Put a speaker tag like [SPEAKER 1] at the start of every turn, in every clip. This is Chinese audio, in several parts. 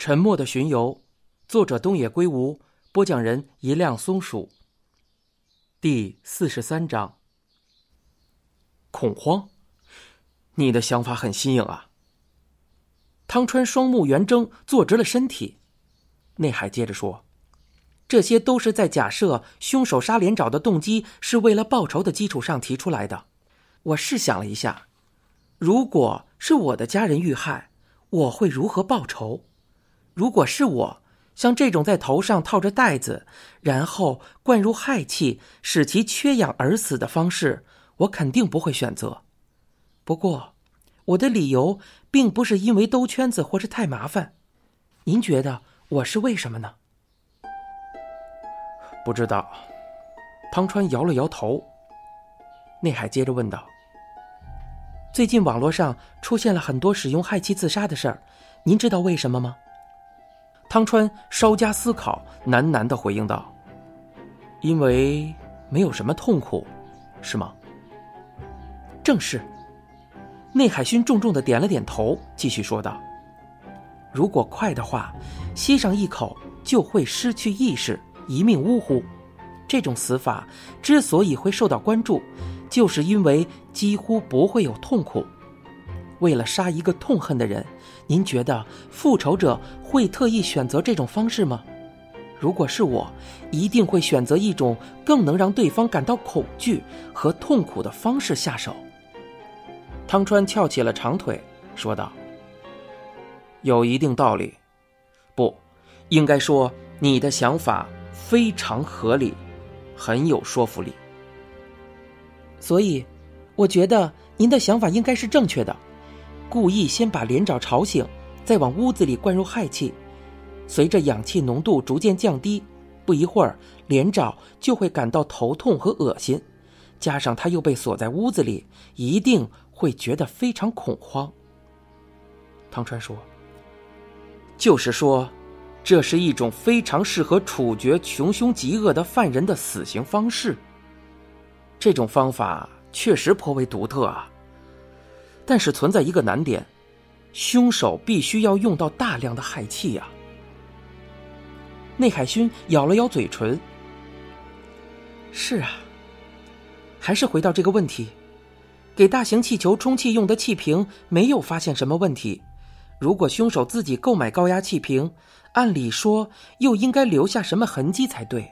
[SPEAKER 1] 沉默的巡游，作者东野圭吾，播讲人一辆松鼠。第四十三章。恐慌，你的想法很新颖啊。汤川双目圆睁，坐直了身体。内海接着说：“这些都是在假设凶手杀连长的动机是为了报仇的基础上提出来的。我试想了一下，如果是我的家人遇害，我会如何报仇？如果是我，像这种在头上套着袋子，然后灌入氦气，使其缺氧而死的方式，我肯定不会选择。不过，我的理由并不是因为兜圈子或是太麻烦。您觉得我是为什么呢？”不知道，汤川摇了摇头。内海接着问道：“最近网络上出现了很多使用氦气自杀的事儿，您知道为什么吗？”汤川稍加思考，喃喃的回应道：“因为没有什么痛苦，是吗？”正是。内海勋重重的点了点头，继续说道：“如果快的话，吸上一口就会失去意识。”一命呜呼，这种死法之所以会受到关注，就是因为几乎不会有痛苦。为了杀一个痛恨的人，您觉得复仇者会特意选择这种方式吗？如果是我，一定会选择一种更能让对方感到恐惧和痛苦的方式下手。汤川翘起了长腿，说道：“有一定道理，不，应该说你的想法。”非常合理，很有说服力。所以，我觉得您的想法应该是正确的。故意先把连长吵醒，再往屋子里灌入氦气，随着氧气浓度逐渐降低，不一会儿，连长就会感到头痛和恶心，加上他又被锁在屋子里，一定会觉得非常恐慌。汤川说：“就是说。”这是一种非常适合处决穷凶极恶的犯人的死刑方式。这种方法确实颇为独特啊，但是存在一个难点：凶手必须要用到大量的氦气呀。内海勋咬了咬嘴唇：“是啊，还是回到这个问题，给大型气球充气用的气瓶没有发现什么问题。如果凶手自己购买高压气瓶。”按理说，又应该留下什么痕迹才对。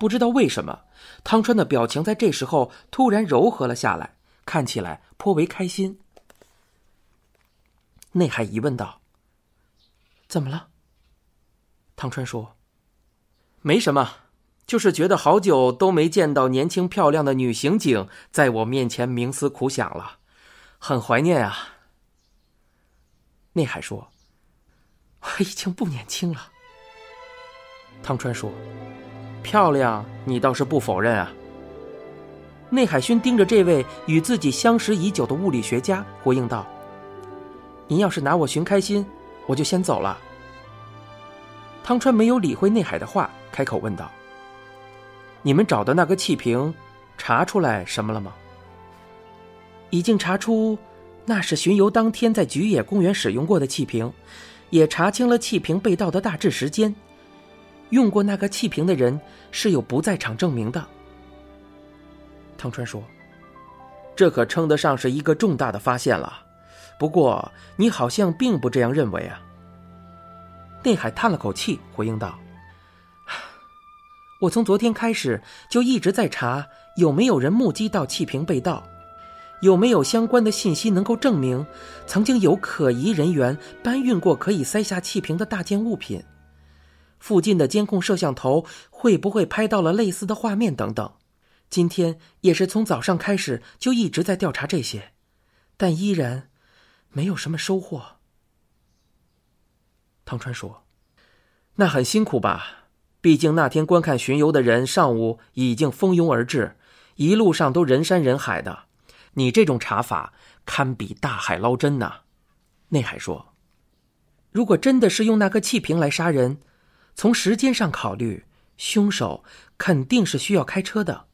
[SPEAKER 1] 不知道为什么，汤川的表情在这时候突然柔和了下来，看起来颇为开心。内海疑问道：“怎么了？”汤川说：“没什么，就是觉得好久都没见到年轻漂亮的女刑警在我面前冥思苦想了，很怀念啊。”内海说。我已经不年轻了，汤川说：“漂亮，你倒是不否认啊。”内海勋盯着这位与自己相识已久的物理学家，回应道：“您要是拿我寻开心，我就先走了。”汤川没有理会内海的话，开口问道：“你们找的那个气瓶，查出来什么了吗？”已经查出，那是巡游当天在菊野公园使用过的气瓶。也查清了气瓶被盗的大致时间，用过那个气瓶的人是有不在场证明的。汤川说：“这可称得上是一个重大的发现了。不过你好像并不这样认为啊。”内海叹了口气，回应道：“ 我从昨天开始就一直在查有没有人目击到气瓶被盗。”有没有相关的信息能够证明，曾经有可疑人员搬运过可以塞下气瓶的大件物品？附近的监控摄像头会不会拍到了类似的画面？等等。今天也是从早上开始就一直在调查这些，但依然没有什么收获。汤川说：“那很辛苦吧？毕竟那天观看巡游的人上午已经蜂拥而至，一路上都人山人海的。”你这种查法堪比大海捞针呐！内海说：“如果真的是用那个气瓶来杀人，从时间上考虑，凶手肯定是需要开车的。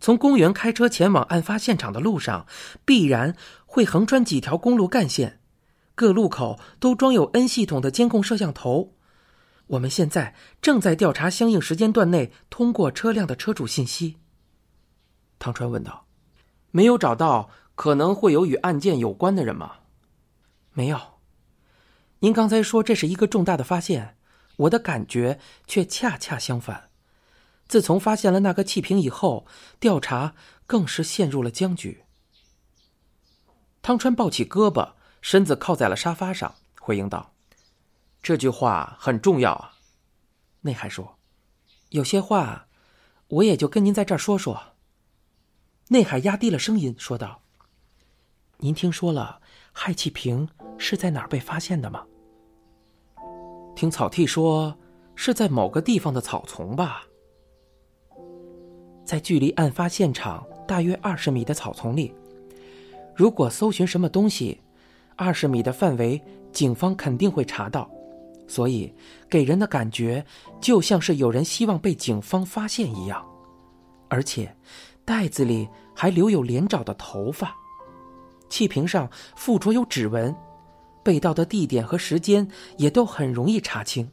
[SPEAKER 1] 从公园开车前往案发现场的路上，必然会横穿几条公路干线，各路口都装有 N 系统的监控摄像头。我们现在正在调查相应时间段内通过车辆的车主信息。唐川问道：“没有找到可能会有与案件有关的人吗？”“没有。”“您刚才说这是一个重大的发现，我的感觉却恰恰相反。自从发现了那个气瓶以后，调查更是陷入了僵局。”汤川抱起胳膊，身子靠在了沙发上，回应道。这句话很重要啊，内海说：“有些话，我也就跟您在这儿说说。”内海压低了声音说道：“您听说了氦气瓶是在哪儿被发现的吗？”听草剃说，是在某个地方的草丛吧，在距离案发现场大约二十米的草丛里。如果搜寻什么东西，二十米的范围，警方肯定会查到。所以，给人的感觉就像是有人希望被警方发现一样，而且，袋子里还留有连长的头发，气瓶上附着有指纹，被盗的地点和时间也都很容易查清。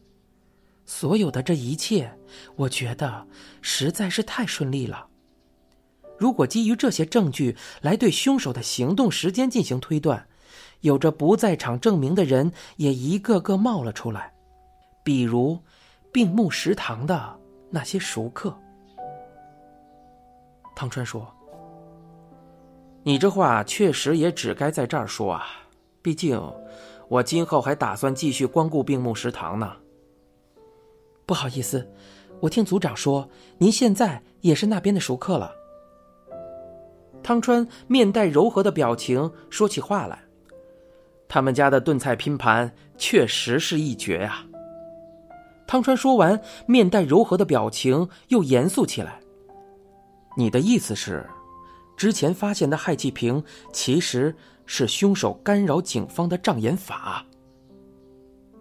[SPEAKER 1] 所有的这一切，我觉得实在是太顺利了。如果基于这些证据来对凶手的行动时间进行推断。有着不在场证明的人也一个个冒了出来，比如病木食堂的那些熟客。汤川说：“你这话确实也只该在这儿说啊，毕竟我今后还打算继续光顾病木食堂呢。”不好意思，我听组长说您现在也是那边的熟客了。汤川面带柔和的表情说起话来。他们家的炖菜拼盘确实是一绝呀。汤川说完，面带柔和的表情又严肃起来。你的意思是，之前发现的氦气瓶其实是凶手干扰警方的障眼法？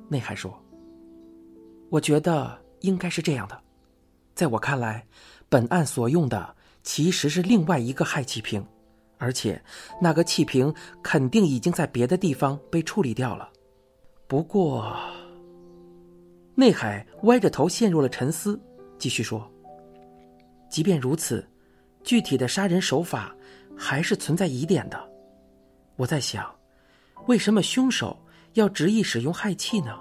[SPEAKER 1] 内海说：“我觉得应该是这样的。在我看来，本案所用的其实是另外一个氦气瓶。”而且，那个气瓶肯定已经在别的地方被处理掉了。不过，内海歪着头陷入了沉思，继续说：“即便如此，具体的杀人手法还是存在疑点的。我在想，为什么凶手要执意使用氦气呢？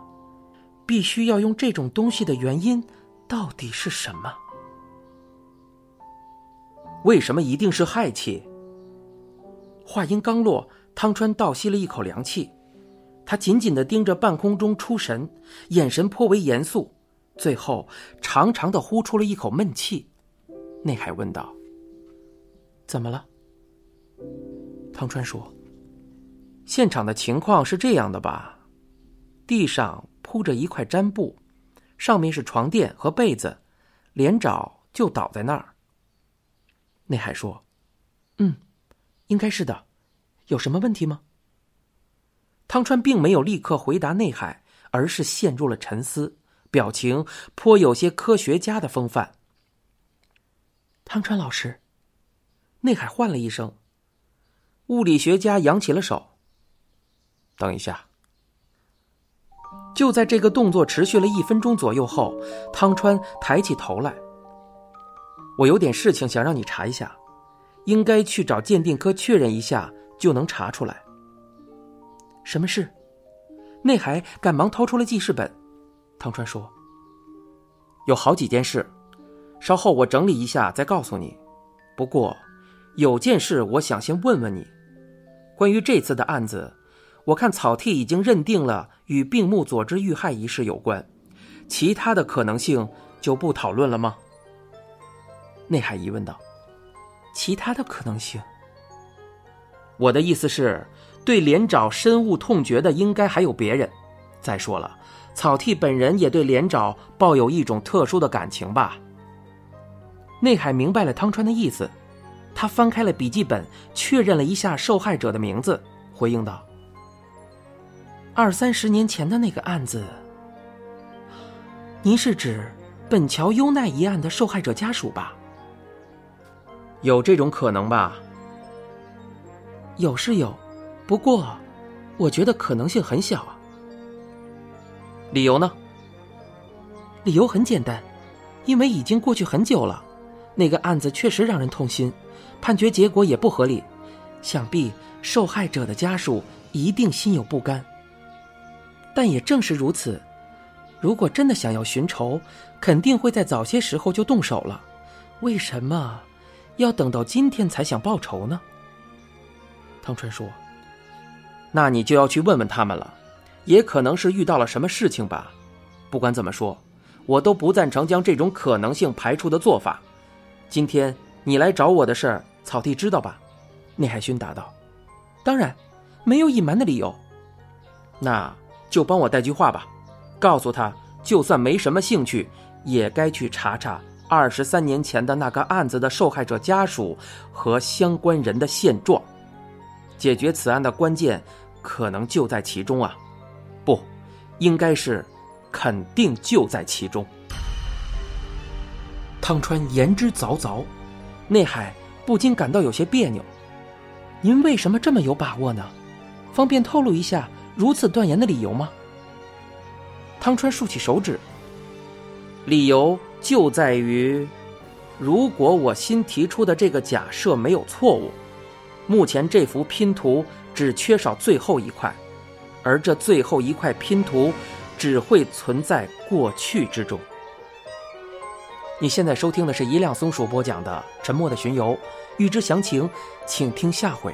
[SPEAKER 1] 必须要用这种东西的原因到底是什么？为什么一定是氦气？”话音刚落，汤川倒吸了一口凉气，他紧紧的盯着半空中出神，眼神颇为严肃，最后长长的呼出了一口闷气。内海问道：“怎么了？”汤川说：“现场的情况是这样的吧？地上铺着一块毡布，上面是床垫和被子，连找就倒在那儿。”内海说：“嗯。”应该是的，有什么问题吗？汤川并没有立刻回答内海，而是陷入了沉思，表情颇有些科学家的风范。汤川老师，内海唤了一声。物理学家扬起了手。等一下。就在这个动作持续了一分钟左右后，汤川抬起头来。我有点事情想让你查一下。应该去找鉴定科确认一下，就能查出来。什么事？内海赶忙掏出了记事本。汤川说：“有好几件事，稍后我整理一下再告诉你。不过，有件事我想先问问你，关于这次的案子，我看草剃已经认定了与病木佐之遇害一事有关，其他的可能性就不讨论了吗？”内海疑问道。其他的可能性。我的意思是，对连长深恶痛绝的应该还有别人。再说了，草剃本人也对连长抱有一种特殊的感情吧？内海明白了汤川的意思，他翻开了笔记本，确认了一下受害者的名字，回应道：“二三十年前的那个案子，您是指本桥优奈一案的受害者家属吧？”有这种可能吧？有是有，不过，我觉得可能性很小啊。理由呢？理由很简单，因为已经过去很久了，那个案子确实让人痛心，判决结果也不合理，想必受害者的家属一定心有不甘。但也正是如此，如果真的想要寻仇，肯定会在早些时候就动手了。为什么要等到今天才想报仇呢？汤川说：“那你就要去问问他们了，也可能是遇到了什么事情吧。不管怎么说，我都不赞成将这种可能性排除的做法。今天你来找我的事儿，草地知道吧？”内海勋答道：“当然，没有隐瞒的理由。那就帮我带句话吧，告诉他，就算没什么兴趣，也该去查查二十三年前的那个案子的受害者家属和相关人的现状。”解决此案的关键，可能就在其中啊！不，应该是，肯定就在其中。汤川言之凿凿，内海不禁感到有些别扭。您为什么这么有把握呢？方便透露一下如此断言的理由吗？汤川竖起手指。理由就在于，如果我新提出的这个假设没有错误。目前这幅拼图只缺少最后一块，而这最后一块拼图只会存在过去之中。你现在收听的是一辆松鼠播讲的《沉默的巡游》，欲知详情，请听下回。